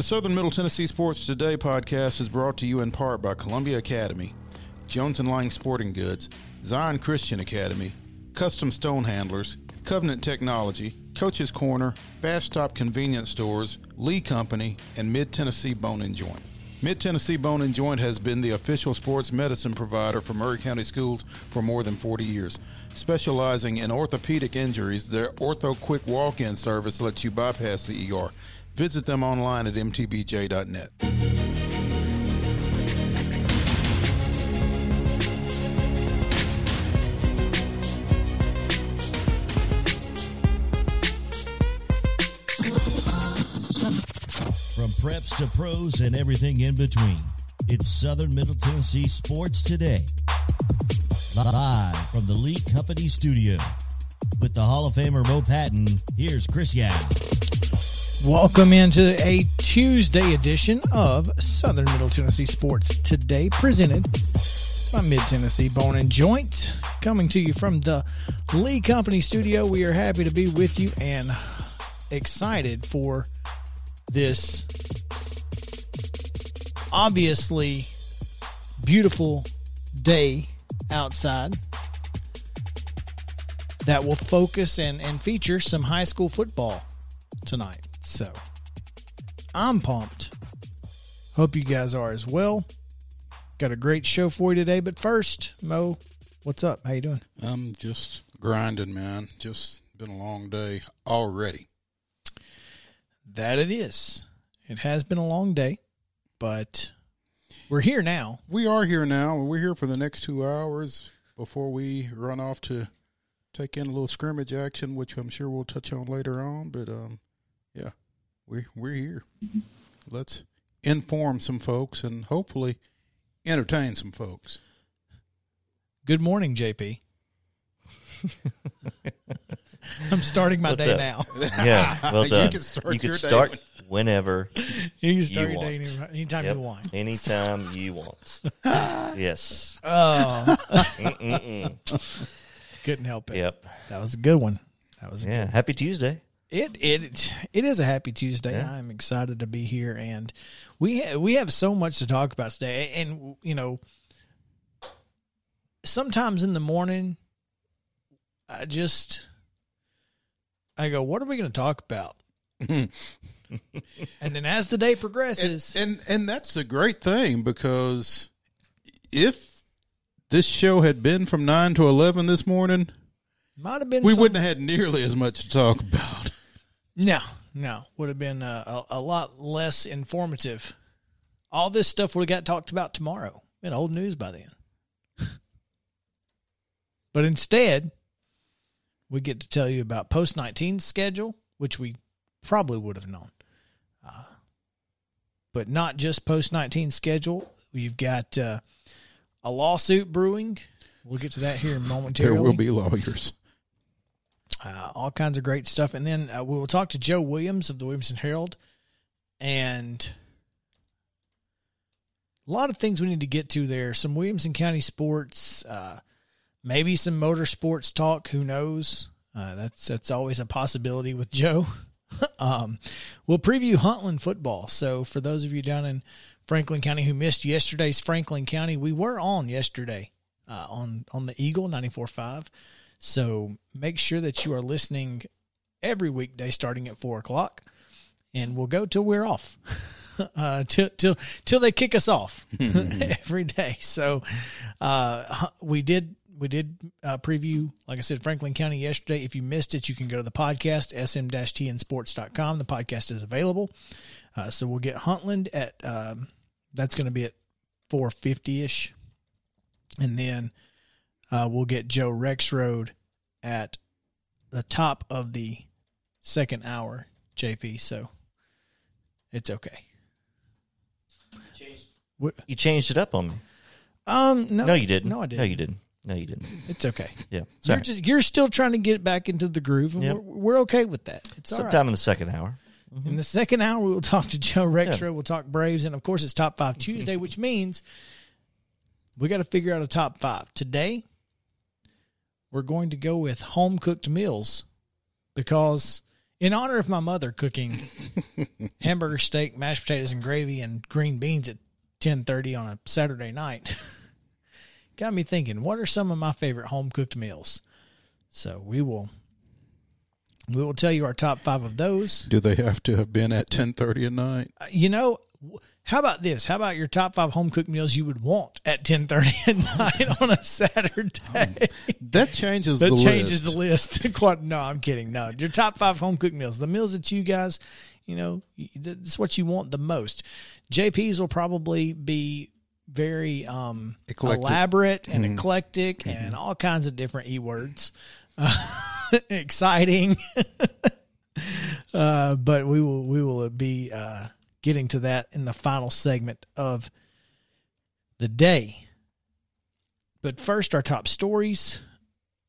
The Southern Middle Tennessee Sports Today podcast is brought to you in part by Columbia Academy, Jones and Lang Sporting Goods, Zion Christian Academy, Custom Stone Handlers, Covenant Technology, Coach's Corner, Fast Stop Convenience Stores, Lee Company, and Mid Tennessee Bone and Joint. Mid Tennessee Bone and Joint has been the official sports medicine provider for Maury County Schools for more than 40 years. Specializing in orthopedic injuries, their Ortho Quick Walk In service lets you bypass the ER. Visit them online at mtbj.net. From preps to pros and everything in between, it's Southern Middle Tennessee Sports Today. Live from the Lee Company studio. With the Hall of Famer Mo Patton, here's Chris Yao. Welcome into a Tuesday edition of Southern Middle Tennessee Sports Today, presented by Mid Tennessee Bone and Joint. Coming to you from the Lee Company studio. We are happy to be with you and excited for this obviously beautiful day outside that will focus and, and feature some high school football tonight. So I'm pumped. Hope you guys are as well. Got a great show for you today, but first, Mo, what's up? How you doing? I'm just grinding, man. Just been a long day already. That it is. It has been a long day, but we're here now. We are here now. We're here for the next two hours before we run off to take in a little scrimmage action, which I'm sure we'll touch on later on. But um, yeah, we we're here. Let's inform some folks and hopefully entertain some folks. Good morning, JP. I'm starting my What's day up? now. Yeah, well You done. can start You can your day start when- whenever, You can start You your day want. any- anytime Yep. you want. anytime you want. yes. Oh, Mm-mm-mm. couldn't help it. Yep. That was a good one. That was a Yeah. Happy Tuesday. It it it is a happy Tuesday. Yeah. I'm excited to be here, and we ha- we have so much to talk about today. And you know, sometimes in the morning, I just I go, "What are we going to talk about?" and then as the day and, progresses, and and that's the great thing because if this show had been from nine to eleven this morning, might have been we some- wouldn't have had nearly as much to talk about. No, no, would have been uh, a, a lot less informative. All this stuff would have got talked about tomorrow. Been old news by then. but instead, we get to tell you about post 19 schedule, which we probably would have known. Uh, but not just post 19 schedule. We've got uh, a lawsuit brewing. We'll get to that here momentarily There will be lawyers. Uh, all kinds of great stuff. And then uh, we will talk to Joe Williams of the Williamson Herald, and a lot of things we need to get to there. Some Williamson County sports, uh, maybe some motorsports talk. Who knows? Uh, that's that's always a possibility with Joe. um, we'll preview Huntland football. So for those of you down in Franklin County who missed yesterday's Franklin County, we were on yesterday uh, on on the Eagle ninety four five. So make sure that you are listening every weekday starting at four o'clock, and we'll go till we're off, uh, till till till they kick us off every day. So uh, we did we did uh, preview, like I said, Franklin County yesterday. If you missed it, you can go to the podcast sm-tnsports.com. The podcast is available. Uh, so we'll get Huntland at um, that's going to be at four fifty ish, and then uh, we'll get Joe Rexrode at the top of the second hour, JP. So it's okay. You changed it up on me. Um, no, No, you didn't. No, I didn't. No, you didn't. No, you didn't. It's okay. Yeah. You're just you're still trying to get back into the groove, and Yep. we're, we're okay with that. It's all right. Sometime in the second hour. In the second hour, we will talk to Joe Rexrode. Yeah. We'll talk Braves, and of course, it's Top Five Tuesday, which means we got to figure out a top five today. We're going to go with home cooked meals because In honor of my mother cooking hamburger steak, mashed potatoes, and gravy, and green beans at ten thirty on a Saturday night, got me thinking. What are some of my favorite home cooked meals? So we will we will tell you our top five of those. Do they have to have been at ten thirty at night? Uh, You know, w- how about this? How about your top five home cooked meals you would want at ten thirty at night on a Saturday? That changes that the changes list. the list. Quite- no, I'm kidding. No, your top five home cooked meals, the meals that you guys, you know, that's what you want the most. JP's will probably be very um, elaborate and eclectic and all kinds of different e words. exciting. uh, but we will we will be uh, getting to that in the final segment of the day. But first, our top stories.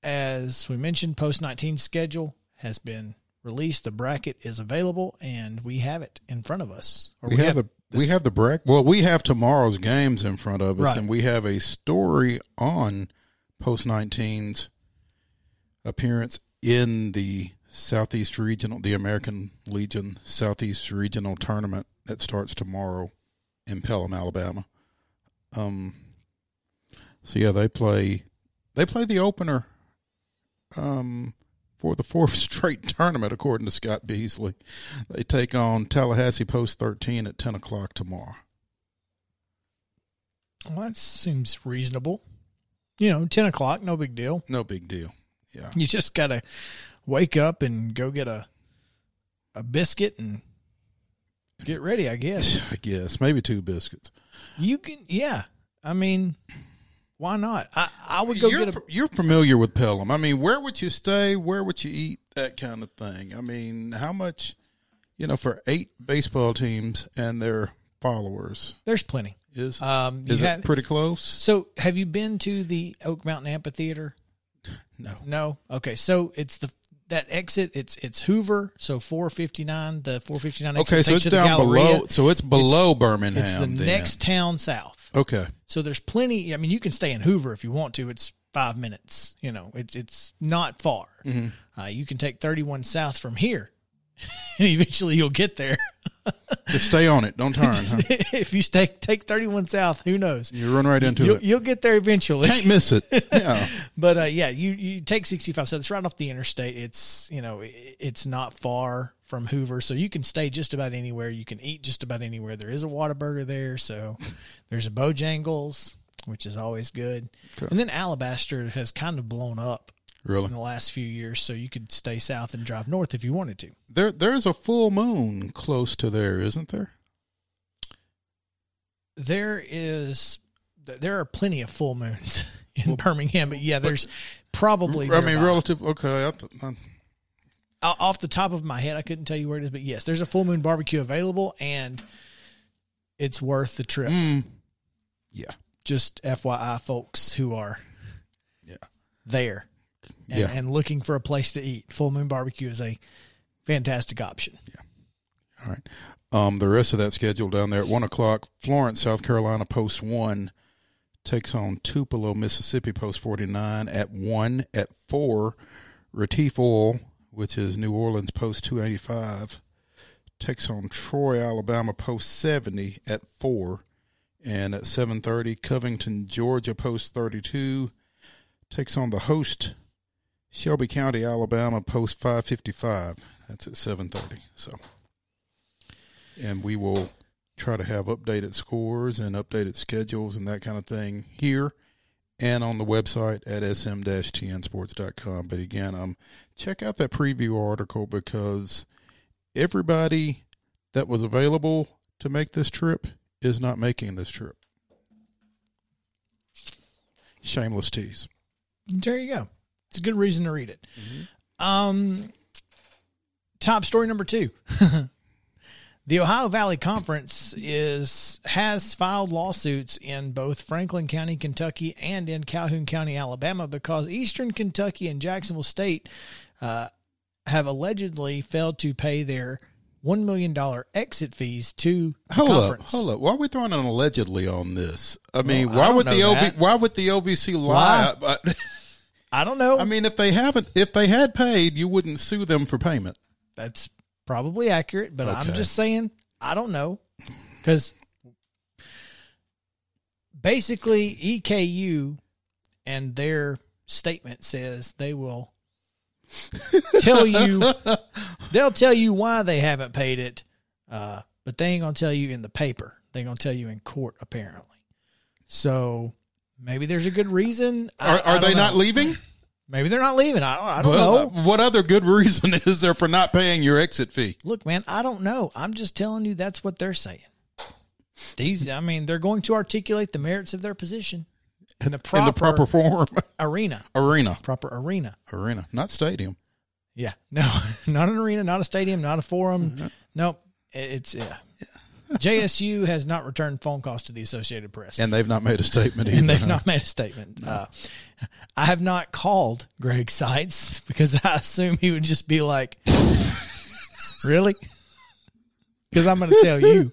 As we mentioned, post 19 schedule has been released. The bracket is available, and we have it in front of us. Or We, have, the we this- have the bracket. Well, we have tomorrow's games in front of us, Right. and we have a story on post 19's appearance in the Southeast Regional, the American Legion Southeast Regional Tournament that starts tomorrow in Pelham, Alabama. Um. So yeah, they play. They play the opener. Um. For the fourth straight tournament, according to Scott Beasley, they take on Tallahassee Post 13 at 10 o'clock tomorrow. Well, that seems reasonable. You know, 10 o'clock, no big deal. No big deal. Yeah. You just got to wake up and go get a a biscuit and get ready, I guess. I guess. Maybe two biscuits. You can, yeah. I mean, why not? I, I would go you're, get a. you're familiar with Pelham. I mean, where would you stay? Where would you eat? That kind of thing. I mean, how much, you know, for eight baseball teams and their followers There's plenty. is Um, is have- it pretty close? So, have you been to the Oak Mountain Amphitheater? No. No. Okay, so it's the that exit. It's it's Hoover. So 459. The 459 exit Okay, so it's you to the down below. So it's below Birmingham. It's the then. next town south. Okay. So there's plenty. I mean, you can stay in Hoover if you want to. It's five minutes. You know, it's it's not far. Uh, you can take 31 south from here, and eventually you'll get there. Just stay on it. Don't turn. huh? if you stay take 31 south, who knows? You run right into You'll, it. you'll get there eventually. Can't miss it. Yeah. But uh, yeah, you you take 65 south. It's right off the interstate. It's you know it, it's not far from Hoover, so you can stay just about anywhere. You can eat just about anywhere. There is a Whataburger there, so there's a Bojangles, which is always good. And then Alabaster has kind of blown up Really. in the last few years, so you could stay south and drive north if you wanted to. There, there's a full moon close to there, isn't there? There is there are plenty of full moons in Birmingham, but yeah, there's probably I mean, relative. Okay, I th- I- off the top of my head, I couldn't tell you where it is, but yes, there's a full moon barbecue available, and it's worth the trip. mm, yeah, Just FYI, folks who are yeah. there and, Yeah. and looking for a place to eat, full moon barbecue is a fantastic option. Yeah. All right. Um, the rest of that schedule down there at one o'clock. Florence, South Carolina, post one takes on Tupelo, Mississippi, post forty nine at one. At four, Retif Oil, which is New Orleans, post two eighty five, takes on Troy, Alabama, post seventy at four. And at seven thirty, Covington, Georgia, post thirty two, takes on the host Shelby County, Alabama, post five fifty five. That's at seven thirty. So and we will try to have updated scores and updated schedules and that kind of thing here and on the website at sm-tnsports.com. But again, um, check out that preview article because everybody that was available to make this trip is not making this trip. Shameless tease. There you go. It's a good reason to read it. Um, top story number two. the Ohio Valley Conference is has filed lawsuits in both Franklin County, Kentucky, and in Calhoun County, Alabama, because Eastern Kentucky and Jacksonville State uh, have allegedly failed to pay their one million dollar exit fees to the Hold conference. up, hold up. Why are we throwing an allegedly on this? I mean, Well, why don't would the OV, why would the OVC lie? I don't know. I mean, if they haven't, if they had paid, you wouldn't sue them for payment. that's probably accurate, but I'm just saying I don't know because basically EKU and their statement says they will tell you they'll tell you why they haven't paid it, uh, but they ain't gonna tell you in the paper. They're gonna tell you in court apparently. So maybe there's a good reason. I- Are, are they not leaving? Maybe they're not leaving. I don't, I don't Well, know. what other good reason is there for not paying your exit fee? Look, man, I don't know. I'm just telling you that's what they're saying. These, I mean, they're going to articulate the merits of their position in the proper, In the proper form, arena, arena, proper arena. arena, not stadium. Yeah, no, not an arena, not a stadium, not a forum. Mm-hmm. Nope, it's yeah. JSU has not returned phone calls to the Associated Press, And they've not made a statement either. and they've not made a statement. Uh, I have not called Greg Seitz because I assume he would just be like, "Really?" Because I'm going to tell you,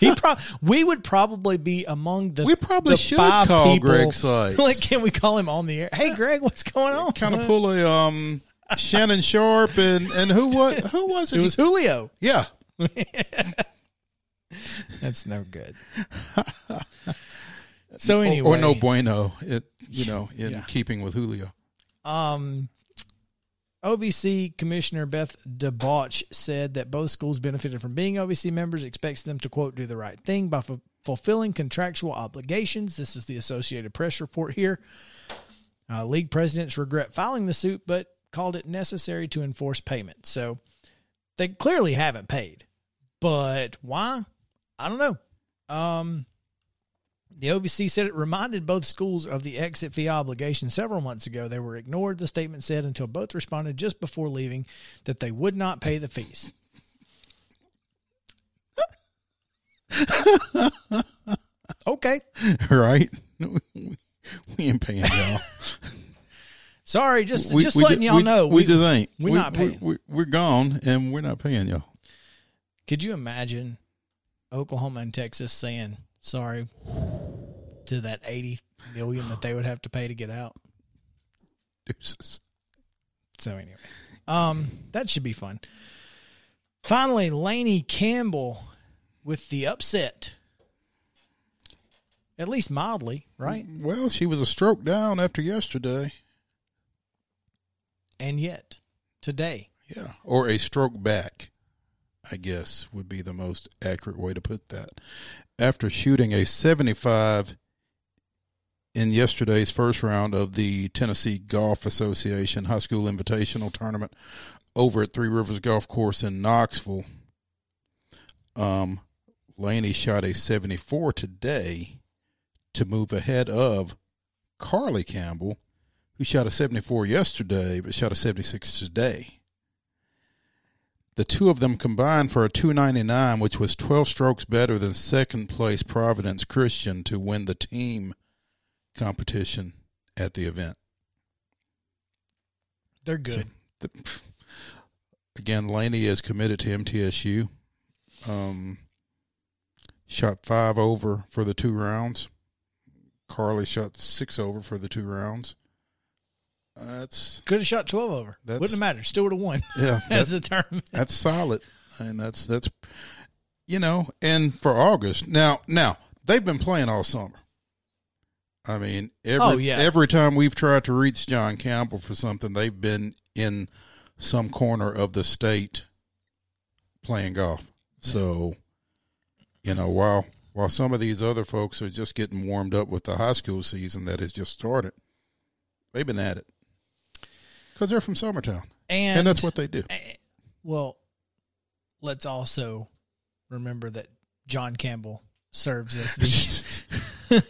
he pro- we would probably be among the We probably the should five call people- Greg Seitz. Like, can we call him on the air? Hey, Greg, what's going on? kind of pull a um Shannon Sharpe and and who was who was it? It was Julio. yeah. That's no good. so anyway, or, no bueno. It you know in Yeah. keeping with Julio. Um, OVC Commissioner Beth DeBauche said that both schools benefited from being OVC members, expects them to, quote, do the right thing by fu- fulfilling contractual obligations. This is the Associated Press report here. Uh, league presidents regret filing the suit, but called it necessary to enforce payment. So they clearly haven't paid. But why? I don't know. Um, the OVC said it reminded both schools of the exit fee obligation several months ago. They were ignored, the statement said, until both responded just before leaving that they would not pay the fees. okay. right? we ain't paying y'all. Sorry, just We- just we letting ju- y'all we, know. We, just ain't. we're we, not paying. We, we, are gone, and we're not paying y'all. Could you imagine Oklahoma and Texas saying sorry to that 80 million that they would have to pay to get out? Deuces. So anyway, um, that should be fun. Finally, Laney Campbell with the upset, at least mildly, right? Well, she was a stroke down after yesterday. And yet, today, Yeah, or a stroke back, I guess would be the most accurate way to put that. After shooting a 75 in yesterday's first round of the Tennessee Golf Association High School Invitational Tournament over at Three Rivers Golf Course in Knoxville, um, Laney shot a 74 today to move ahead of Carly Campbell, who shot a 74 yesterday but shot a 76 today. The two of them combined for a 299, which was 12 strokes better than second place Providence Christian to win the team competition at the event. they're good. So, the, again, Laney is committed to MTSU. Um, shot five over for the two rounds. Carly shot six over for the two rounds. That's Could have shot 12 over. That's- Wouldn't have mattered. Still would have won yeah. as that- the tournament. that's solid, and that's that's you know, and for August now now they've been playing all summer. I mean, every Oh, yeah. every time we've tried to reach John Campbell for something, they've been in some corner of the state playing golf. So, you know, while while some of these other folks are just getting warmed up with the high school season that has just started, they've been at it because they're from Summertown, And, and that's what they do. Eh, Well, let's also remember that John Campbell serves as the.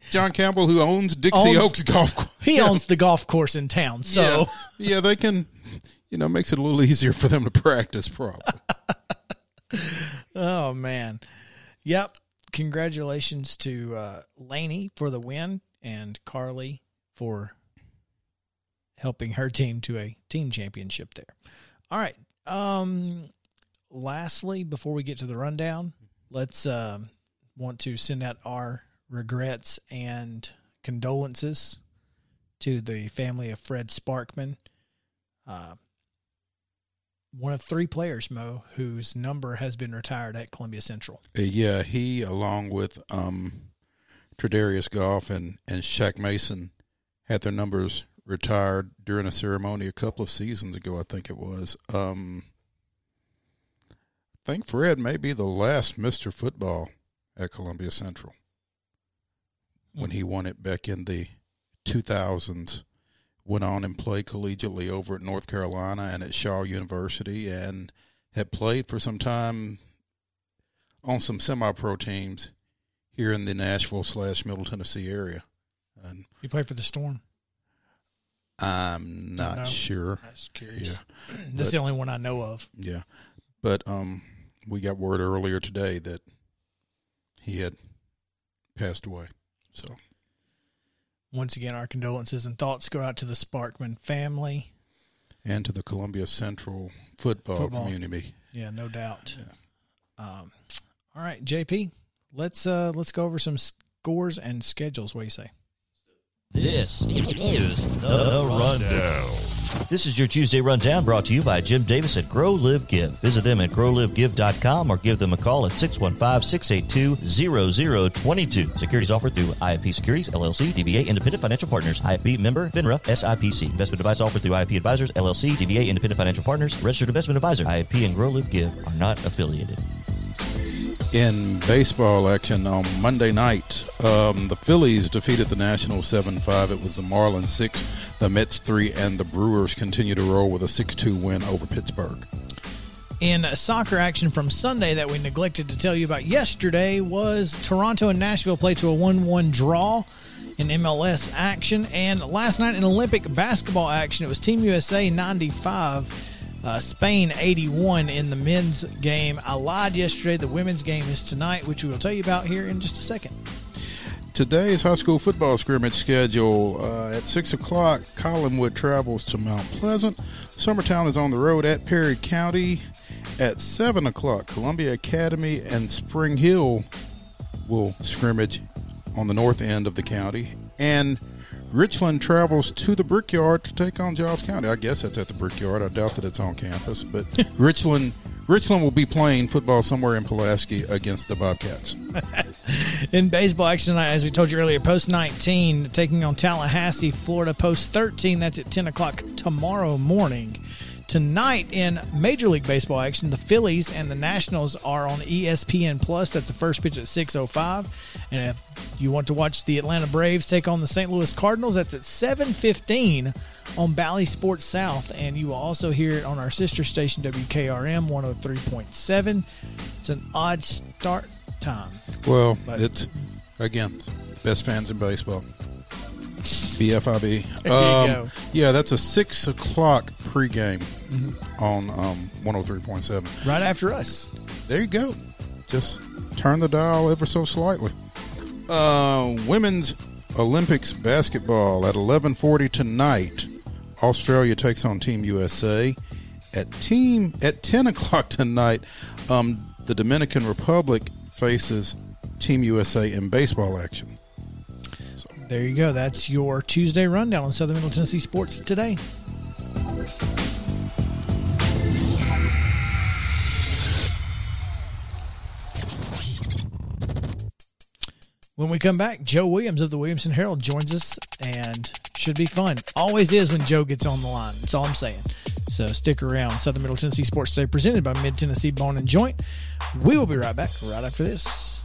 John Campbell, who owns Dixie Owns- Oaks Golf Course. he owns the golf course in town. So, yeah. yeah, they can, you know, makes it a little easier for them to practice. Probably. oh man, yep. Congratulations to uh, Laney for the win and Carly for helping her team to a team championship there. All right. Um, lastly, before we get to the rundown, let's um, want to send out our regrets and condolences to the family of Fred Sparkman. Uh, one of three players, Mo, whose number has been retired at Columbia Central. Uh, yeah, he along with um, Tredarius Goff and and Shaq Mason had their numbers retired during a ceremony a couple of seasons ago. I think it was. Um, I think Fred may be the last Mister Football at Columbia Central when he won it back in the 2000s. Went on and played collegiately over at North Carolina and at Shaw University, and had played for some time on some semi-pro teams here in the Nashville slash Middle Tennessee area. And he played for the Storm. I'm not No. sure. I was curious. Yeah, That's But- the only one I know of. yeah, but um, we got word earlier today that he had passed away. So Once again, our condolences and thoughts go out to the Sparkman family. and to the Columbia Central football, Football. community. Yeah, no doubt. Um, all right, JP, let's uh, let's go over some scores and schedules. What do you say? This is the rundown. This is your Tuesday rundown brought to you by Jim Davis at Grow Live Give. Visit them at growlivegive.com or give them a call at 615-682-0022. Securities offered through IFP Securities, LLC, DBA Independent Financial Partners, IFP member, FINRA, SIPC. Investment advice offered through IFP Advisors, LLC, DBA Independent Financial Partners, Registered Investment Advisor. IFP and Grow Live Give are not affiliated. In baseball action on Monday night, um, the Phillies defeated the Nationals 7 5. It was the Marlins 6, the Mets 3, and the Brewers continue to roll with a 6 2 win over Pittsburgh. In soccer action from Sunday that we neglected to tell you about yesterday was Toronto and Nashville played to a 1 1 draw in MLS action. And last night in Olympic basketball action, it was Team USA 95, uh, Spain 81 in the men's game. I lied yesterday. The women's game is tonight, which we will tell you about here in just a second. Today's high school football scrimmage schedule uh, at 6 o'clock, Collinwood travels to Mount Pleasant. Summertown is on the road at Perry County. At 7 o'clock, Columbia Academy and Spring Hill will scrimmage on the north end of the county. And Richland travels to the Brickyard to take on Giles County. I guess that's at the Brickyard. I doubt that it's on campus, but Richland Richland will be playing football somewhere in Pulaski against the Bobcats. In baseball action tonight, as we told you earlier, post 19 taking on Tallahassee, Florida. Post 13, that's at 10 o'clock tomorrow morning. Tonight in Major League Baseball action, the Phillies and the Nationals are on ESPN Plus. That's the first pitch at 6:05. And if you want to watch the Atlanta Braves take on the St. Louis Cardinals, that's at 7:15 on Bally Sports South. And you will also hear it on our sister station WKRM 103.7. It's an odd start time. Well, But- it's again best fans in baseball. BFIB. There you Um, go. Yeah, that's a six o'clock pregame on um, one hundred three point seven. Right after us. There you go. Just turn the dial ever so slightly. Uh, women's Olympics basketball at eleven forty tonight. Australia takes on Team USA. At team at ten o'clock tonight, um, the Dominican Republic faces Team USA in baseball action. There you go. That's your Tuesday rundown on Southern Middle Tennessee Sports today. When we come back, Joe Williams of the Williamson Herald joins us and should be fun. Always is when Joe gets on the line. That's all I'm saying. So stick around. Southern Middle Tennessee Sports Today presented by Mid Tennessee Bone and Joint. We will be right back right after this.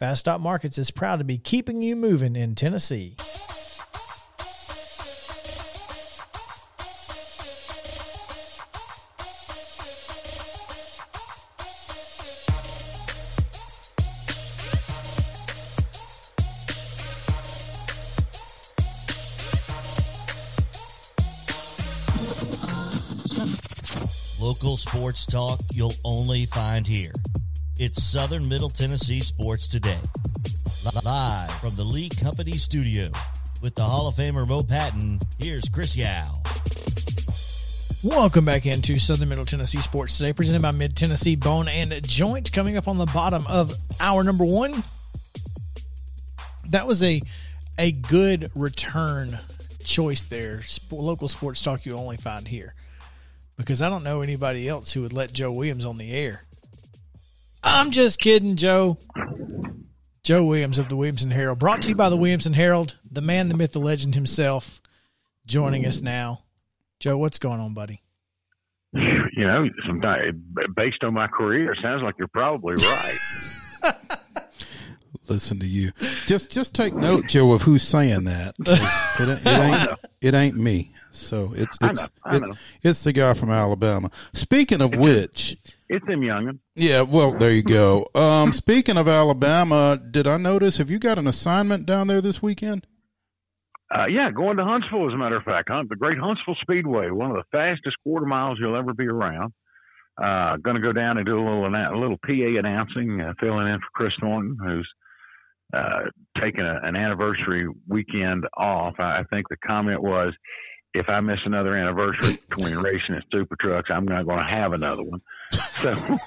Fast Stop Markets is proud to be keeping you moving in Tennessee. Local sports talk you'll only find here. It's Southern Middle Tennessee Sports Today. Live from the Lee Company studio with the Hall of Famer Mo Patton, here's Chris Yao. Welcome back into Southern Middle Tennessee Sports Today, presented by Mid Tennessee Bone and Joint. Coming up on the bottom of hour number one, that was a a good return choice there. Local sports talk you only find here, because I don't know anybody else who would let Joe Williams on the air. I'm just kidding, Joe. Joe Williams of the Williamson Herald, brought to you by the Williamson Herald, the man, the myth, the legend himself, joining us now. Joe, what's going on, buddy? You know, sometimes based on my career, it sounds like you're probably right. Listen to you. Just just take note, Joe, of who's saying that. It, it ain't it ain't me. So it's I it's know, I it's, it's the guy from Alabama. Speaking of which, It's them youngin. yeah, well, there you go. Um, speaking of Alabama, did I notice? Have you got an assignment down there this weekend? Uh, yeah, going to Huntsville, as a matter of fact, huh? the Great Huntsville Speedway, one of the fastest quarter miles you'll ever be around. Uh, going to go down and do a little a little PA announcing, uh, filling in for Chris Thornton, who's uh, taking a, an anniversary weekend off. I, I think the comment was, if I miss another anniversary between racing and super trucks, I'm not going to have another one. So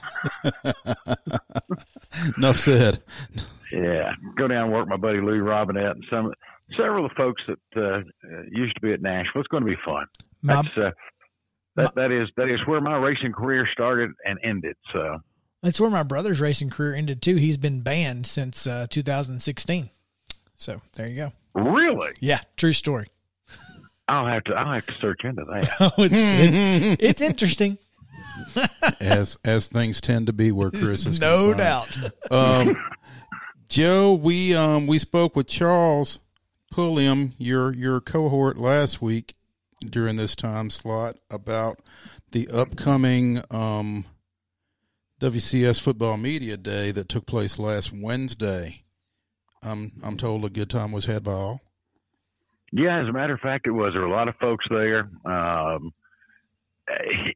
Enough said. Yeah, go down and work with my buddy Louis Robinette and some several of the folks that uh, uh, used to be at Nashville. It's going to be fun. My, That's uh, that that is that is where my racing career started and ended. So that's where my brother's racing career ended too. He's been banned since uh, 2016. So there you go. really, Yeah, true story. I'll have to I'll have to search into that. Oh, it's it's, it's interesting, as as things tend to be where Chris is no concerned. doubt. Um, Joe, we um we spoke with Charles Pulliam, your your cohort last week during this time slot about the upcoming um WCS Football Media Day that took place last Wednesday. Um, I'm told a good time was had by all. Yeah, as a matter of fact, it was. There were a lot of folks there. Um,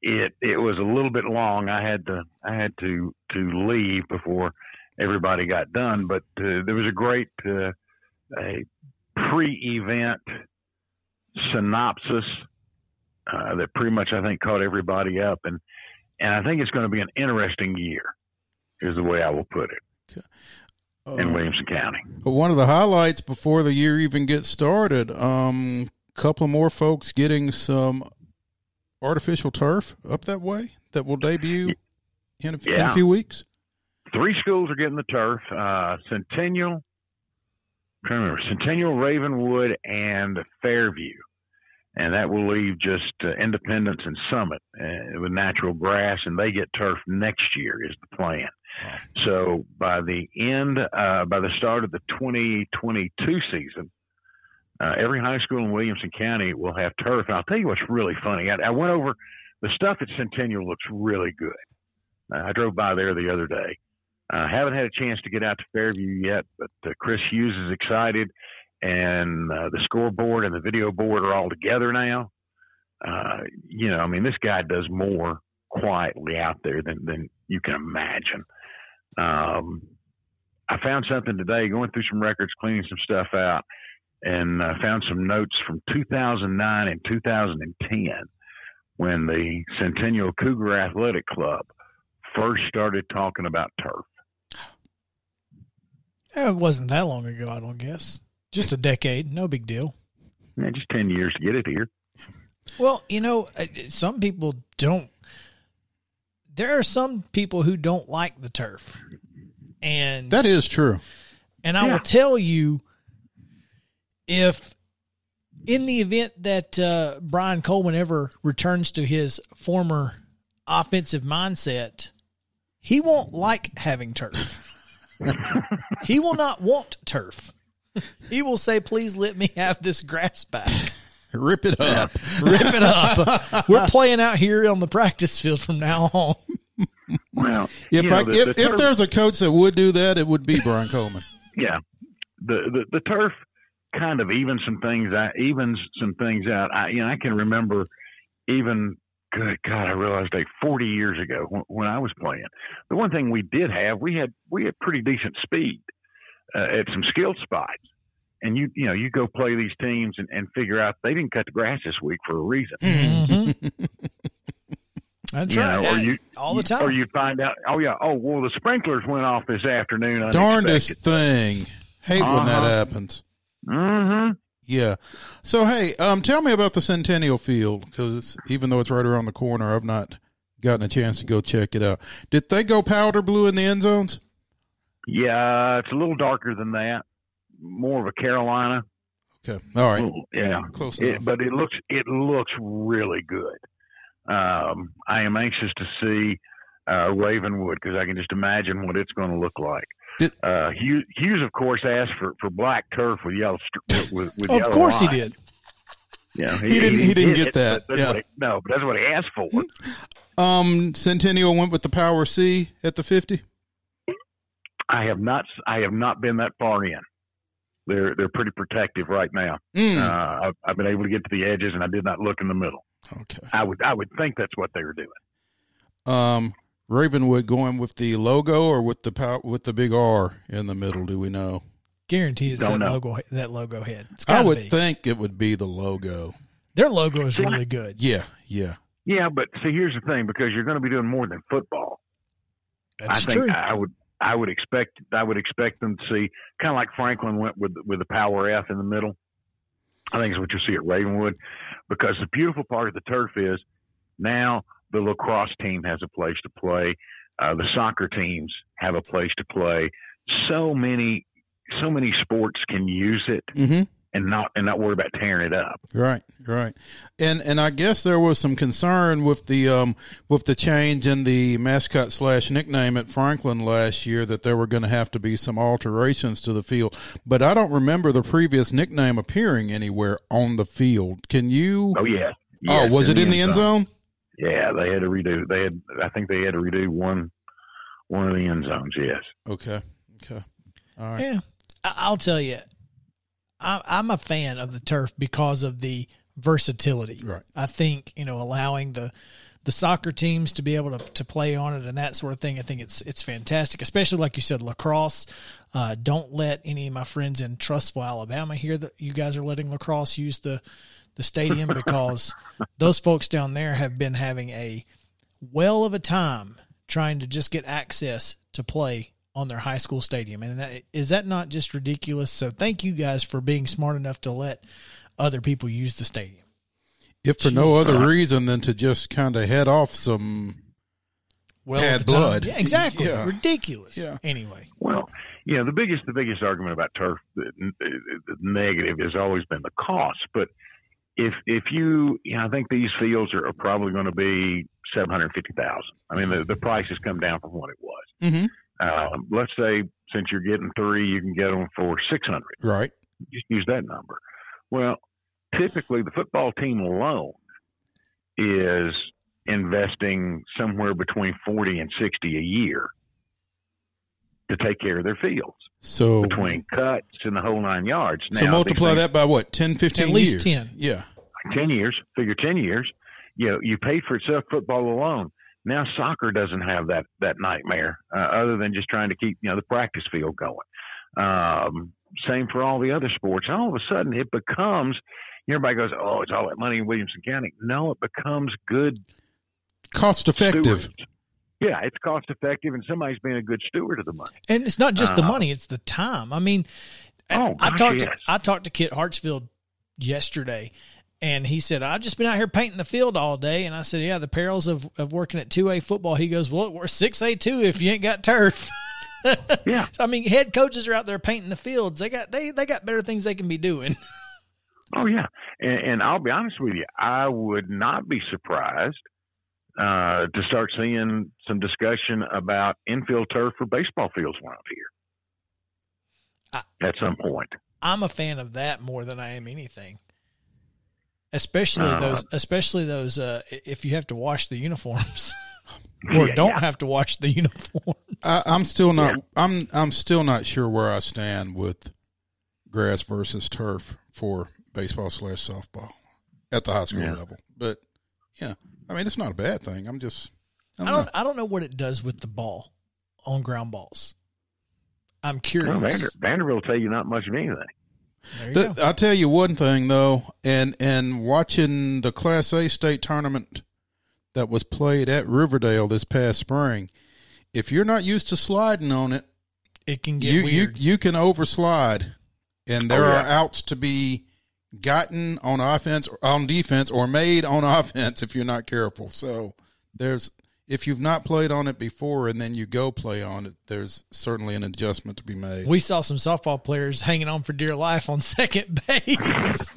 it it was a little bit long. I had to I had to to leave before everybody got done, but uh, there was a great uh, a pre-event synopsis uh, that pretty much I think caught everybody up, and and I think it's going to be an interesting year, is the way I will put it in Uh, Williamson County. But one of the highlights before the year even gets started, um, couple more folks getting some artificial turf up that way that will debut in a, in a few weeks. three schools are getting the turf uh, Centennial, I'm trying to remember, Centennial, Ravenwood, and Fairview. And that will leave just uh, Independence and Summit uh, with natural grass, and they get turf next year, is the plan. So by the end, uh, by the start of the 2022 season, uh, every high school in Williamson County will have turf. And I'll tell you what's really funny. I, I went over the stuff at Centennial looks really good. Uh, I drove by there the other day. I uh, haven't had a chance to get out to Fairview yet, but uh, Chris Hughes is excited, and uh, the scoreboard and the video board are all together now. Uh, you know, I mean, this guy does more quietly out there than than you can imagine. Um, I found something today, going through some records, cleaning some stuff out, and uh, found some notes from 2009 and 2010 when the Centennial Cougar Athletic Club first started talking about turf. It wasn't that long ago, I don't guess. Just a decade, no big deal. Yeah, just 10 years to get it here. Well, you know, some people don't. There are some people who don't like the turf, and That is true. and I Yeah. will tell you, if in the event that uh, Brian Coleman ever returns to his former offensive mindset, he won't like having turf. he will not want turf. He will say, "Please let me have this grass back." Rip it up. Rip it up. We're playing out here on the practice field from now on. Well, If you know, I, the- if, the if there's a coach that would do that, it would be Brian Coleman. yeah, the, the the turf kind of evens some things out, evens some things out. I you know I can remember even good God, I realized like 40 years ago when, when I was playing. The one thing we did have, we had we had pretty decent speed uh, at some skilled spots. And you you know you go play these teams and, and figure out they didn't cut the grass this week for a reason. Mhm. That's You right. know, or you all the time. Or you find out, oh yeah, oh well, the sprinklers went off this afternoon. Darndest thing. Hate when that Uh-huh. happens. Mm-hmm. Yeah. So hey, um, tell me about the Centennial Field because even though it's right around the corner, I've not gotten a chance to go check it out. Did they go powder blue in the end zones? Yeah, it's a little darker than that. More of a Carolina. Okay. All right. Little- Yeah, Close It, enough. but it looks it looks really good. Um, I am anxious to see uh, Ravenwood because I can just imagine what it's going to look like. Did- uh, Hughes, Hughes, of course, asked for, for black turf with yellow. With, with of yellow course he did. Yeah, He didn't- he didn't get it, that, yeah. he- no, but that's what he asked for. Um, Centennial went with the Power C at the fifty. I have not. I have not been that far in. They're they're pretty protective right now. Mm. Uh, I've, I've been able to get to the edges, and I did not look in the middle. okay. I would I would think that's what they were doing. Um, Ravenwood going with the logo or with the pow- with the big R in the middle? Do we know? Guaranteed it's Don't that know. logo that logo head. I would be. think it would be the logo. Their logo is really good. Yeah. Yeah. Yeah, but see, here's the thing: because you're going to be doing more than football. That's I think true. I would I would expect I would expect them to see kind of like Franklin went with with the power F in the middle. I think it's what you'll see at Ravenwood, because the beautiful part of the turf is now the lacrosse team has a place to play, uh, the soccer teams have a place to play. So many so many sports can use it Mm-hmm. And not and not worry about tearing it up. Right, right, and and I guess there was some concern with the um with the change in the mascot slash nickname at Franklin last year that there were going to have to be some alterations to the field, but I don't remember the previous nickname appearing anywhere on the field. Can you? Oh yeah. oh, Yes, was it in the end zone? Yeah, they had to redo. They had, I think they had to redo one, one of the end zones. Yes. Okay, okay, all right. Yeah, I'll tell you, I- I'm a fan of the turf because of the versatility. Right. I think you know allowing the the soccer teams to be able to, to play on it and that sort of thing. I think it's it's fantastic, especially like you said, lacrosse. Uh, don't let any of my friends in Trussville, Alabama, hear that you guys are letting lacrosse use the the stadium because those folks down there have been having a well of a time trying to just get access to play on their high school stadium. And that, is that not just ridiculous? So thank you guys for being smart enough to let other people use the stadium. If for no other reason than to just kind of head off some. Well, Bad of the time- blood. Yeah, exactly. Yeah. Ridiculous. Yeah. Anyway, Well, you know, the biggest the biggest argument about turf, the, the negative, has always been the cost. But if if you, you know, I think these fields are, are probably going to be seven hundred fifty thousand. I mean, the the price has come down from what it was. Mm-hmm. Um, let's say since you're getting three, you can get them for six hundred. Right. just use that number. Well, typically the football team alone is investing somewhere between 40 and 60 a year to take care of their fields So between cuts and the whole nine yards. so Now, multiply these that by what 10, 15 At least years? 10. Yeah. 10 years, figure 10 years, you know, you paid for itself football alone. Now soccer doesn't have that, that nightmare uh, other than just trying to keep, you know, the practice field going. Um, same for all the other sports. All of a sudden it becomes, everybody goes, oh, it's all that money in Williamson County. No, it becomes good Cost effective. stewards. Yeah, it's cost effective, and somebody's being a good steward of the money. and it's not just the Uh, money; it's the time. I mean, Oh, I gosh, talked yes. to I talked to Kit Hartsfield yesterday, and he said I've just been out here painting the field all day. And I said, Yeah, the perils of, of working at two A football. He goes, Well, we're six A two if you ain't got turf. Yeah. I mean, head coaches are out there painting the fields. They got they they got better things they can be doing. Oh yeah, and, and I'll be honest with you, I would not be surprised uh, to start seeing some discussion about infield turf for baseball fields around here at some point. I'm a fan of that more than I am anything. Especially Uh, those, especially those. Uh, if you have to wash the uniforms, or Yeah, don't yeah. have to wash the uniforms. I, I'm still not. I'm. I'm still not sure where I stand with grass versus turf for baseball slash softball at the high school Yeah. level. But Yeah, I mean it's not a bad thing. I'm just I I don't, don't know. I don't know what it does with the ball on ground balls. I'm Well, curious. Vander, Vanderbilt will tell you not much of anything. The- I'll tell you one thing though, and and watching the Class A state tournament that was played at Riverdale this past spring, if you're not used to sliding on it, It can get you weird. you you can overslide, and there Oh, are outs to be gotten on offense or on defense or made on offense if you're not careful. So there's if you've not played on it before and then you go play on it, there's certainly an adjustment to be made. we saw some softball players hanging on for dear life on second base.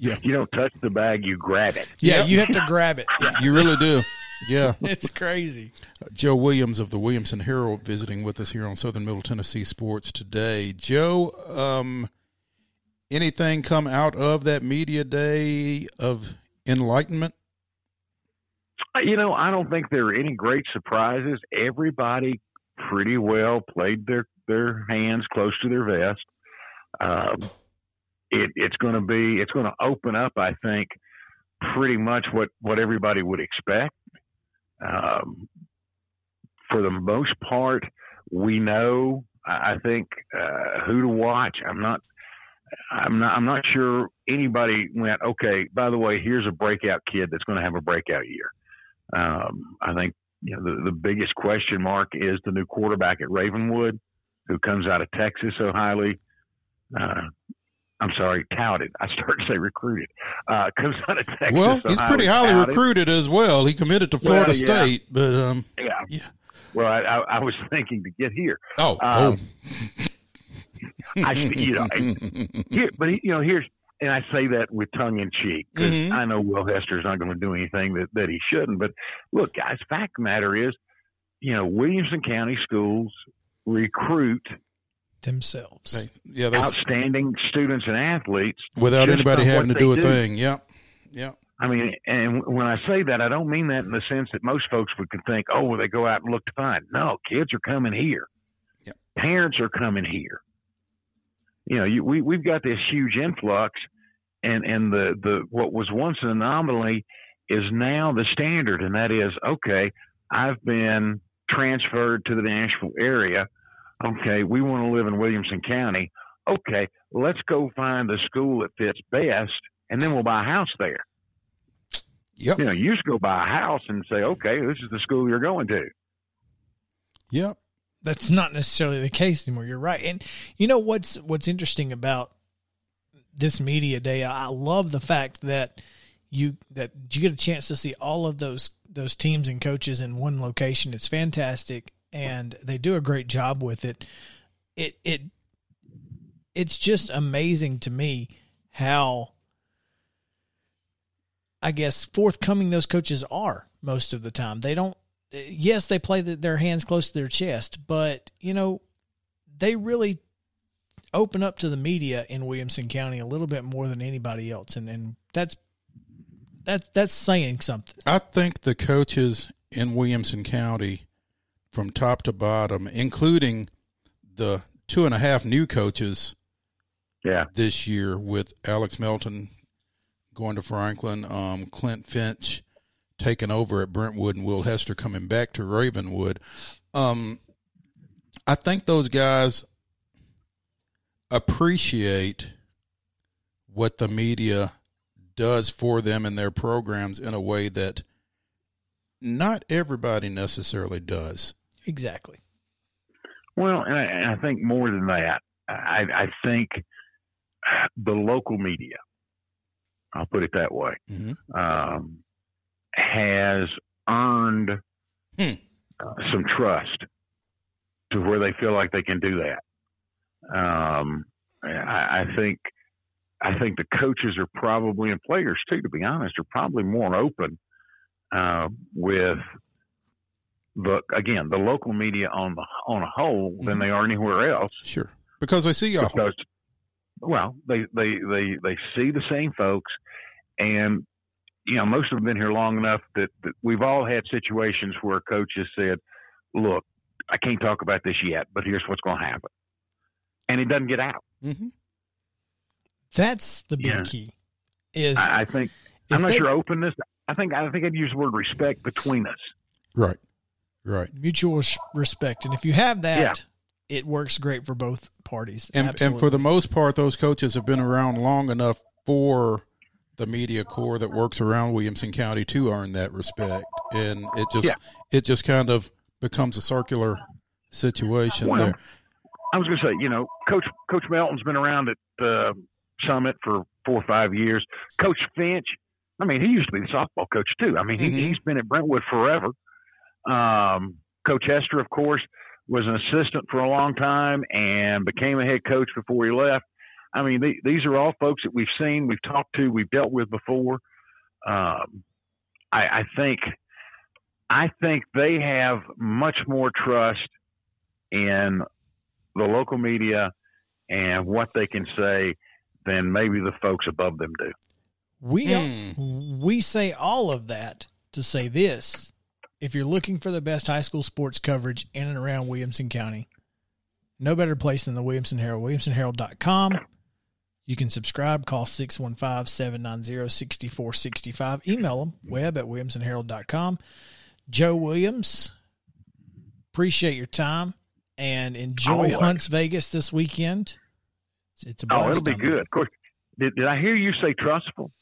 Yeah. You don't touch the bag, you grab it. yeah, Yep. you have to grab it. Yeah, you really do. Yeah. it's crazy. Joe Williams of the Williamson Herald visiting with us here on Southern Middle Tennessee Sports today. Joe, um, anything come out of that media day of enlightenment? You know, I don't think there were any great surprises. Everybody pretty well played their their hands close to their vest. Um, it, it's going to be it's going to open up, I think, pretty much what what everybody would expect. Um, for the most part, we know. I I think uh, who to watch. I'm not. I'm not. I'm not sure anybody went. Okay. By the way, here's a breakout kid that's going to have a breakout year. Um, I think you know the, the biggest question mark is the new quarterback at Ravenwood, who comes out of Texas so highly. Uh, I'm sorry, touted. I started to say recruited. Uh, comes out of Texas. well, so he's pretty highly touted. recruited as well. He committed to Well, Florida yeah. State, but um, Yeah. Yeah. Well, I, I, I was thinking to get here. oh, Um, I, you know, and here, but you know, here's, and I say that with tongue in cheek because Mhm. I know Will Hester's not going to do anything that, that he shouldn't. But look, guys, fact of the matter is, you know, Williamson County schools recruit Themselves. oh, yeah, they, outstanding students and athletes without anybody having to do a do. thing. Yeah, yeah, I mean, and when I say that, I don't mean that in the sense that most folks would could think, oh, well, they go out and look to find. No, kids are coming here. Yep. Parents are coming here. You know, you, we we've got this huge influx, and and the the what was once an anomaly is now the standard, and that is okay. I've been transferred to the Nashville area. Okay, we want to live in Williamson County. Okay, let's go find the school that fits best, and then we'll buy a house there yep, you know, you just go buy a house and say, okay, this is the school you're going to. yep. That's not necessarily the case anymore. You're right. And you know what's what's interesting about this media day? I love the fact that you that you get a chance to see all of those those teams and coaches in one location. It's fantastic, and they do a great job with it. It it it's just amazing to me how I guess forthcoming those coaches are most of the time. They don't. Yes, they play the, their hands close to their chest, but you know they really open up to the media in Williamson County a little bit more than anybody else, and and that's that's that's saying something. I think the coaches in Williamson County, from top to bottom, including the two and a half new coaches Yeah. this year with Alex Melton going to Franklin, um, Clint Finch taking over at Brentwood, and Will Hester coming back to Ravenwood. Um, I think those guys appreciate what the media does for them and their programs in a way that not everybody necessarily does. Exactly. Well, and I, and I think more than that, I, I think the local media, I'll put it that way, Mhm. um, has earned Hmm. uh, some trust to where they feel like they can do that. Um, I, I think I think the coaches are probably and players too, to be honest, are probably more open uh, with the again the local media on the on a whole than they are anywhere else Sure. Because they see y'all. because well they they they they see the same folks and you know most of them have been here long enough that, that we've all had situations where coaches said look i can't talk about this yet but here's what's going to happen and it doesn't get out Mm-hmm. That's the big Yeah. key. Is i, I think i'm not they- sure openness I think I think I'd use the word respect between us. Right. Right. Mutual respect, and if you have that, it works great for both parties. And and for the most part, those coaches have been around long enough for the media corps that works around Williamson County to earn that respect, and it just Yeah. it just kind of becomes a circular situation Well, there. I was going to say, you know, Coach Coach Melton's been around at uh, Summit for four or five years. Coach Finch, I mean, he used to be the softball coach too. I mean, Mhm. he, he's been at Brentwood forever. Um, coach Hester, of course, was an assistant for a long time and became a head coach before he left. I mean, the, these are all folks that we've seen, we've talked to, we've dealt with before. Um, I, I think, I think they have much more trust in the local media and what they can say than maybe the folks above them do. we Hmm. we say all of that to say this: if you're looking for the best high school sports coverage in and around Williamson County, no better place than the Williamson Herald. WilliamsonHerald.com. You can subscribe, call 615 790 6465. Email them, web at williamsonherald.com. Joe Williams, appreciate your time and enjoy Always. Hunts Vegas this weekend. It's, it's a Oh, it'll be good. Of course, did, did I hear you say Trussville?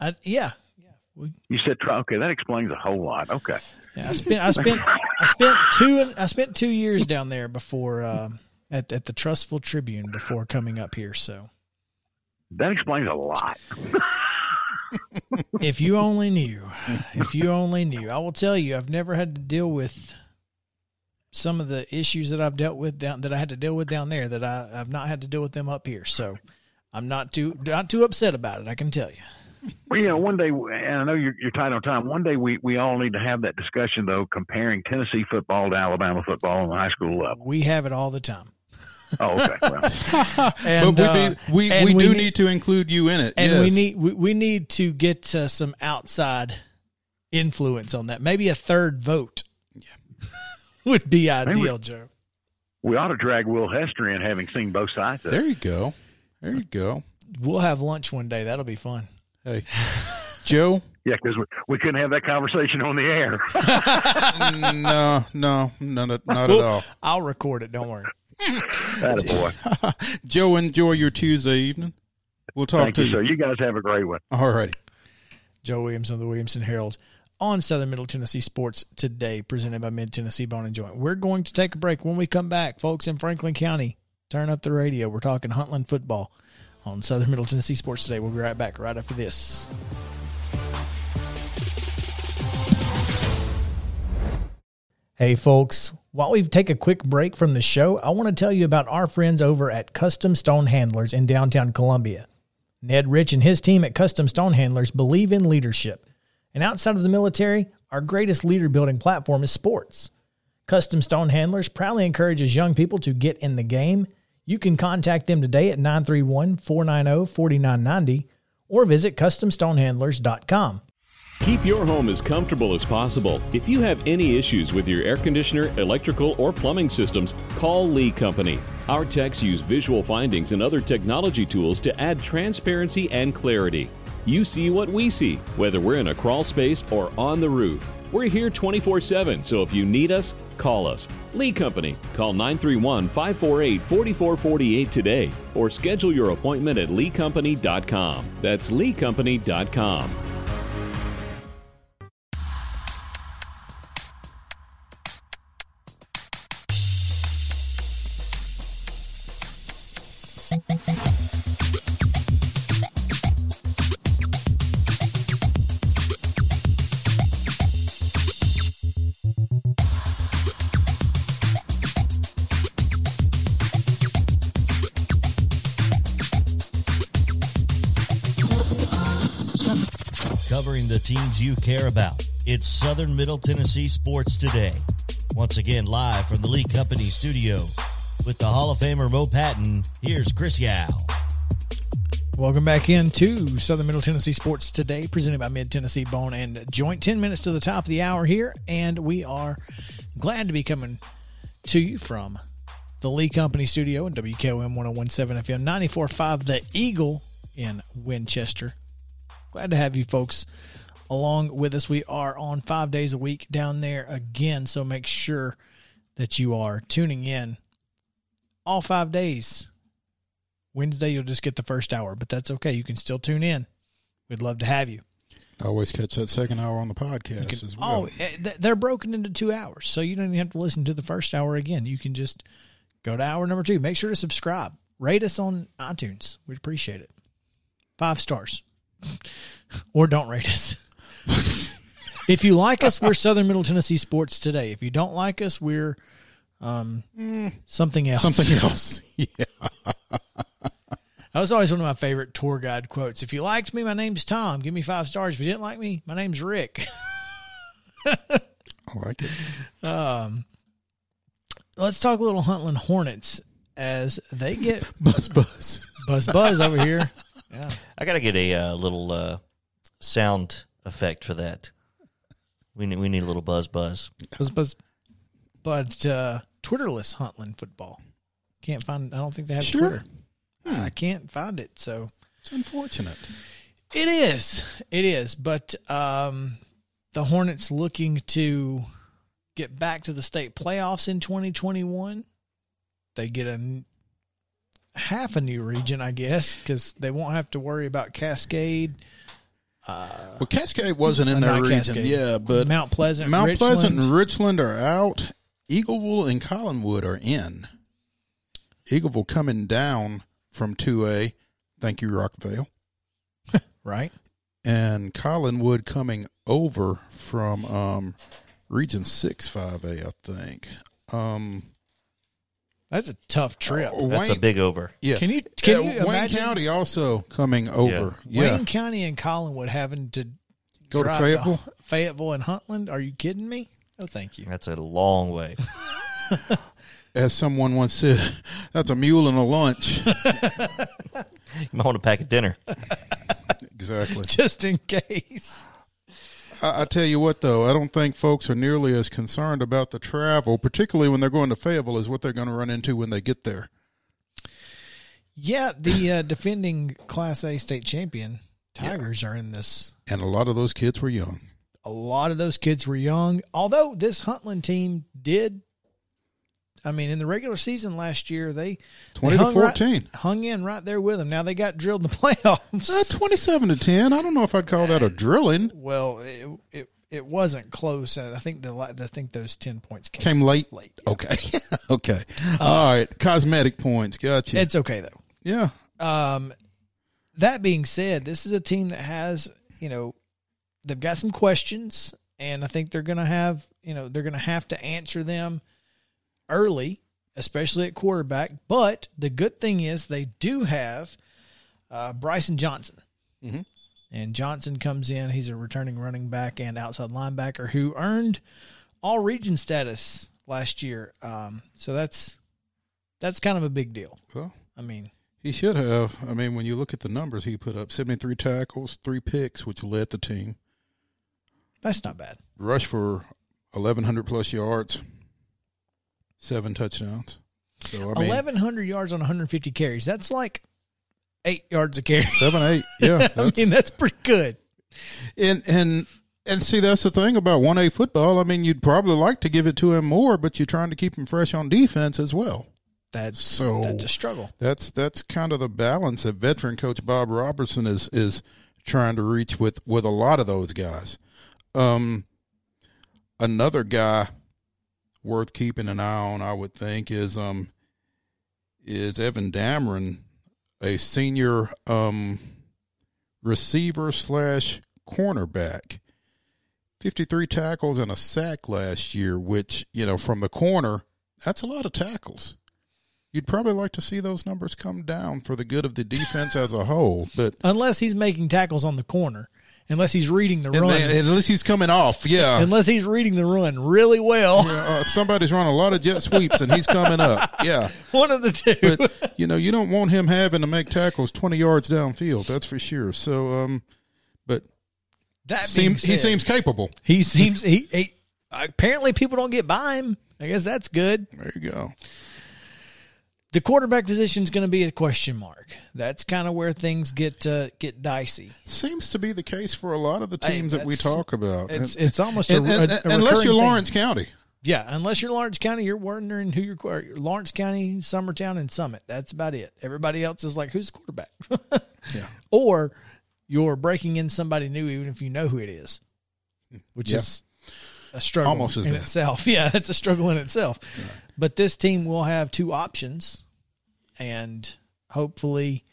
I, yeah, yeah. You said tr- okay. That explains a whole lot. Okay, Yeah, I spent I spent I spent two I spent two years down there before um, at at the Trussville Tribune before coming up here. So that explains a lot. if you only knew, if you only knew, I will tell you, I've never had to deal with some of the issues that I've dealt with down that I had to deal with down there that I, I've not had to deal with them up here. So I'm not too not too upset about it. I can tell you. Well, you know, one day, and I know you're, you're tight on time. One day, we, we all need to have that discussion, though, comparing Tennessee football to Alabama football on the high school level. We have it all the time. Oh, okay. Well, And, but uh, we, we, and we we do need- need to include you in it. and we need we, we need to get uh, some outside influence on that. Maybe a third vote. would be ideal, Joe. we ought to drag Will Hester in, having seen both sides of. There you go. There you go. We'll have lunch one day. That'll be fun. Hey, Joe. Yeah, because we, we couldn't have that conversation on the air. no, no, no, not, not at all. I'll record it. Don't worry. That boy. Joe, enjoy your Tuesday evening. We'll talk Thank to you, you. sir. You guys have a great one. All righty. Joe Williams of the Williamson Herald on Southern Middle Tennessee Sports today, presented by Mid Tennessee Bone and Joint. We're going to take a break. When we come back, folks in Franklin County, turn up the radio. We're talking Huntland football on Southern Middle Tennessee Sports today. We'll be right back right after this. Hey, folks, while we take a quick break from the show, I want to tell you about our friends over at Custom Stone Handlers in downtown Columbia. Ned Rich and his team at Custom Stone Handlers believe in leadership. And outside of the military, our greatest leader building platform is sports. Custom Stone Handlers proudly encourages young people to get in the game. You can contact them today at 931 490 4990 or visit CustomStonehandlers.com. Keep your home as comfortable as possible. If you have any issues with your air conditioner, electrical, or plumbing systems, call Lee Company. Our techs use visual findings and other technology tools to add transparency and clarity. You see what we see, whether we're in a crawl space or on the roof. We're here 24 7, so if you need us, call us. Lee Company. Call 931 548 4448 today or schedule your appointment at leecompany.com. That's leecompany.com. care about. It's Southern Middle Tennessee Sports Today. Once again, live from the Lee Company studio with the Hall of Famer Mo Patton. Here's Chris Yao. Welcome back into Southern Middle Tennessee Sports today, presented by Mid Tennessee Bone and Joint. 10 minutes to the top of the hour here, and we are glad to be coming to you from the Lee Company studio in WKOM 1017 FM 945, The Eagle in Winchester. Glad to have you folks along with us. We are on five days a week down there again, so make sure that you are tuning in all five days. Wednesday, you'll just get the first hour, but that's okay. You can still tune in. We'd love to have you. I always catch that second hour on the podcast can- as oh, well. Oh, they're broken into two hours, so you don't even have to listen to the first hour again. You can just go to hour number two. Make sure to subscribe. Rate us on iTunes. We'd appreciate it. Five stars, or don't rate us. If you like us, we're Southern Middle Tennessee Sports Today. If you don't like us, we're um, something else. Something else. Yeah. That was always one of my favorite tour guide quotes. If you liked me, my name's Tom. Give me five stars. If you didn't like me, my name's Rick. I like it. Let's talk a little Huntland Hornets as they get Buzz buzz. buzz buzz over here. Yeah. I got to get a uh, little uh, sound effect for that. We need we need a little buzz buzz. Buzz buzz. But uh, Twitterless Huntland football. Can't find I don't think they have Sure. Twitter. I can't find it, so It's unfortunate. It is. It is. But um, the Hornets looking to get back to the state playoffs in 2021. They get a half a new region, I guess, because they won't have to worry about Cascade, Well, Cascade wasn't in Uh, their region, Cascade. yeah, but Mount Pleasant, Mount Richland. Pleasant and Richland are out. Eagleville and Collinwood are in. Eagleville coming down from 2A. Thank you, Rockvale. right? And Collinwood coming over from um, Region 6 5A, I think. Um, That's a tough trip. Oh, That's a big over. yeah. Can you can Yeah, you Wayne imagine County also coming over. Yeah. Wayne County and Collinwood having to Go to drive Fayetteville. Fayetteville and Huntland? Are you kidding me? No, thank you. That's a long way. As someone once said, that's a mule and a lunch. You might want to pack a dinner. exactly. Just in case. I, I tell you what, though, I don't think folks are nearly as concerned about the travel, particularly when they're going to Fayetteville, as what they're going to run into when they get there. Yeah, the uh, defending Class A state champion Tigers are in this. And a lot of those kids were young. A lot of those kids were young. Although this Huntland team did, I mean, in the regular season last year, they 20 they to hung right- 14. hung in right there with them. Now they got drilled in the playoffs. Uh, 27 to 10. I don't know if I'd call that a drilling. well, it, it it wasn't close. Uh, I think the I think those ten points came. Came late. Late. Okay. okay. All right. Cosmetic points. Gotcha. It's okay though. yeah. Um, that being said, this is a team that has, you know, they've got some questions, and I think they're going to have, you know, they're going to have to answer them early, especially at quarterback. But the good thing is they do have uh, Bryson Johnson. Mhm. And Johnson comes in. He's a returning running back and outside linebacker who earned all region status last year. Um, so that's that's kind of a big deal. Well, I mean, he should have. I mean, when you look at the numbers he put up 73 tackles, three picks, which led the team, that's not bad. rush for 1,100 plus yards, seven touchdowns. So, I mean, Eleven hundred yards on 150 carries. That's like eight yards a carry. seven, eight. Yeah. I mean, that's pretty good. And and and see that's the thing about one A football. I mean, you'd probably like to give it to him more, but you're trying to keep him fresh on defense as well. That's So- that's a struggle. That's that's kind of the balance that veteran coach Bob Robertson is is trying to reach with with a lot of those guys. Um, another guy worth keeping an eye on, I would think, is um is Evan Dameron, a senior um receiver slash cornerback. 53 tackles and a sack last year, which, you know, from the corner, that's a lot of tackles. You'd probably like to see those numbers come down for the good of the defense as a whole, but Unless he's making tackles on the corner, unless he's reading the and run, they- unless he's coming off, yeah. unless he's reading the run really well. Yeah, uh, somebody's running a lot of jet sweeps and he's coming up. Yeah. One of the two. But, you know, you don't want him having to make tackles 20 yards downfield. That's for sure. So, um, but that seems, he seems capable. he seems he, he apparently people don't get by him. I guess that's good. There you go. The quarterback position is going to be a question mark. That's kind of where things get uh, get dicey. Seems to be the case for a lot of the Hey, teams that we talk about. It's it's almost and- a, and- a- a unless you're. Lawrence County. Yeah, unless you're Lawrence County, you're wondering who you're Lawrence County, Summertown, and Summit. That's about it. Everybody else is like, who's the quarterback? Yeah. Or you're breaking in somebody new, even if you know who it is, which Yeah. is a struggle Almost as in bad. itself. Yeah, it's a struggle in itself. But this team will have two options, and hopefully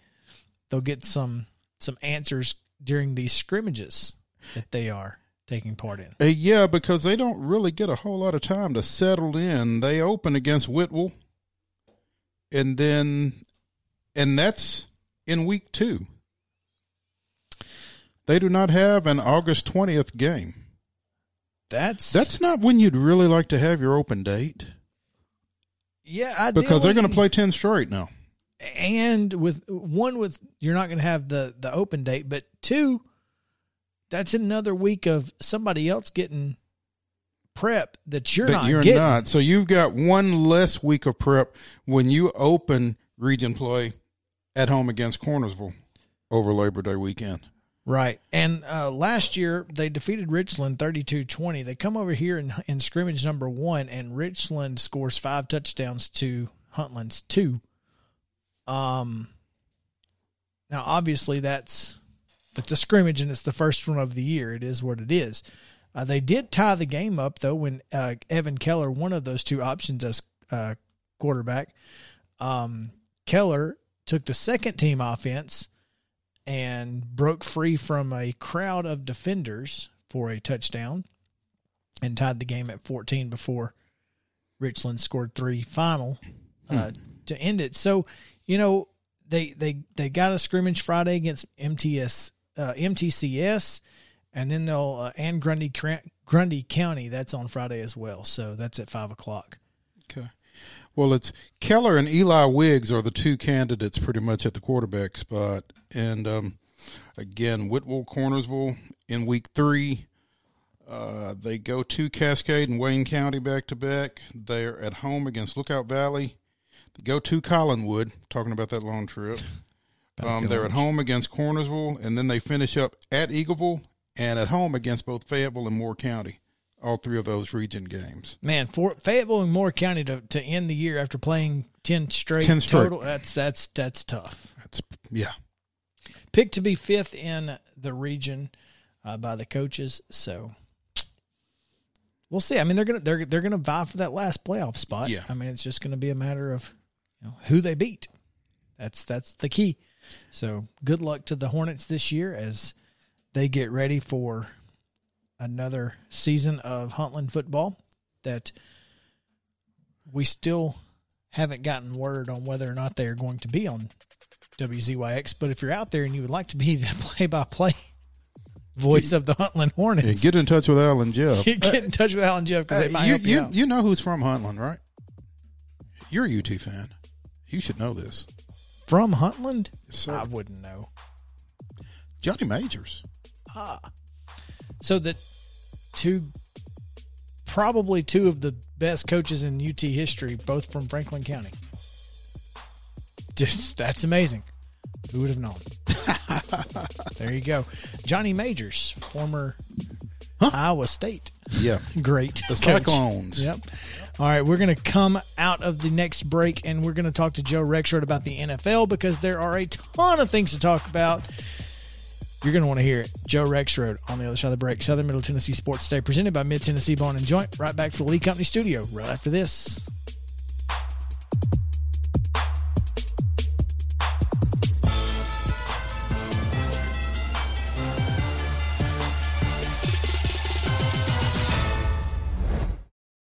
they'll get some some answers during these scrimmages that they are taking part in. Uh, yeah, because they don't really get a whole lot of time to settle in. They open against Whitwell, and then, and that's in week two. They do not have an August twentieth game. That's That's not when you'd really like to have your open date yeah, I because they're going to play ten straight now. and with one with you're not going to have the the open date, but two, that's another week of somebody else getting prep that you're that not you're getting. not. So you've got one less week of prep when you open region play at home against Cornersville over Labor Day weekend. Right. And uh, last year they defeated Richland 32-20. They come over here in, in scrimmage number 1 and Richland scores 5 touchdowns to Huntland's 2. Um now obviously that's it's a scrimmage and it's the first one of the year. It is what it is. Uh, they did tie the game up though when uh, Evan Keller, one of those two options as uh, quarterback, um, Keller took the second team offense and broke free from a crowd of defenders for a touchdown and tied the game at 14 before Richland scored three final uh, to end it. So, you know, they they they got a scrimmage Friday against MTS uh, MTCS, and then they'll uh, and Grundy Grundy County. That's on Friday as well. So that's at five o'clock. Okay. Well, it's Keller and Eli Wiggs are the two candidates pretty much at the quarterback spot. And um, again, Whitwell, Cornersville in week three. Uh, they go to Cascade and Wayne County back to back. They're at home against Lookout Valley. They go to Collinwood, talking about that long trip. Um, they're at home against Cornersville, and then they finish up at Eagleville and at home against both Fayetteville and Moore County. All three of those region games. Man, for Fayetteville and Moore County to, to end the year after playing ten straight, 10 straight. total, that's that's that's tough. That's yeah. Picked to be fifth in the region uh, by the coaches, so we'll see. I mean, they're gonna they're they're gonna vie for that last playoff spot. Yeah. I mean, it's just gonna be a matter of you know, who they beat. That's that's the key. So good luck to the Hornets this year as they get ready for another season of Huntland football that we still haven't gotten word on whether or not they are going to be on WZYX. But if you're out there and you would like to be the play-by-play voice of the Huntland Hornets, Yeah, get in touch with Alan Jeff. get, in touch with Alan Jeff because Uh, they might you, help you, you, out. you know who's from Huntland, right? You're a UT fan. You should know this. From Huntland, Yes. I wouldn't know. Johnny Majors. So that two, probably two of the best coaches in UT history, both from Franklin County. That's amazing. Who would have known? there you go, Johnny Majors, former Iowa State Yeah. great The. Cyclones. Yep. All right, we're going to come out of the next break and we're going to talk to Joe Rexrode about the NFL because there are a ton of things to talk about. You're going to want to hear it. Joe Rexrode on the other side of the break. Southern Middle Tennessee Sports Day presented by Mid Tennessee Bone and Joint. Right back to the Lee Company studio right after this.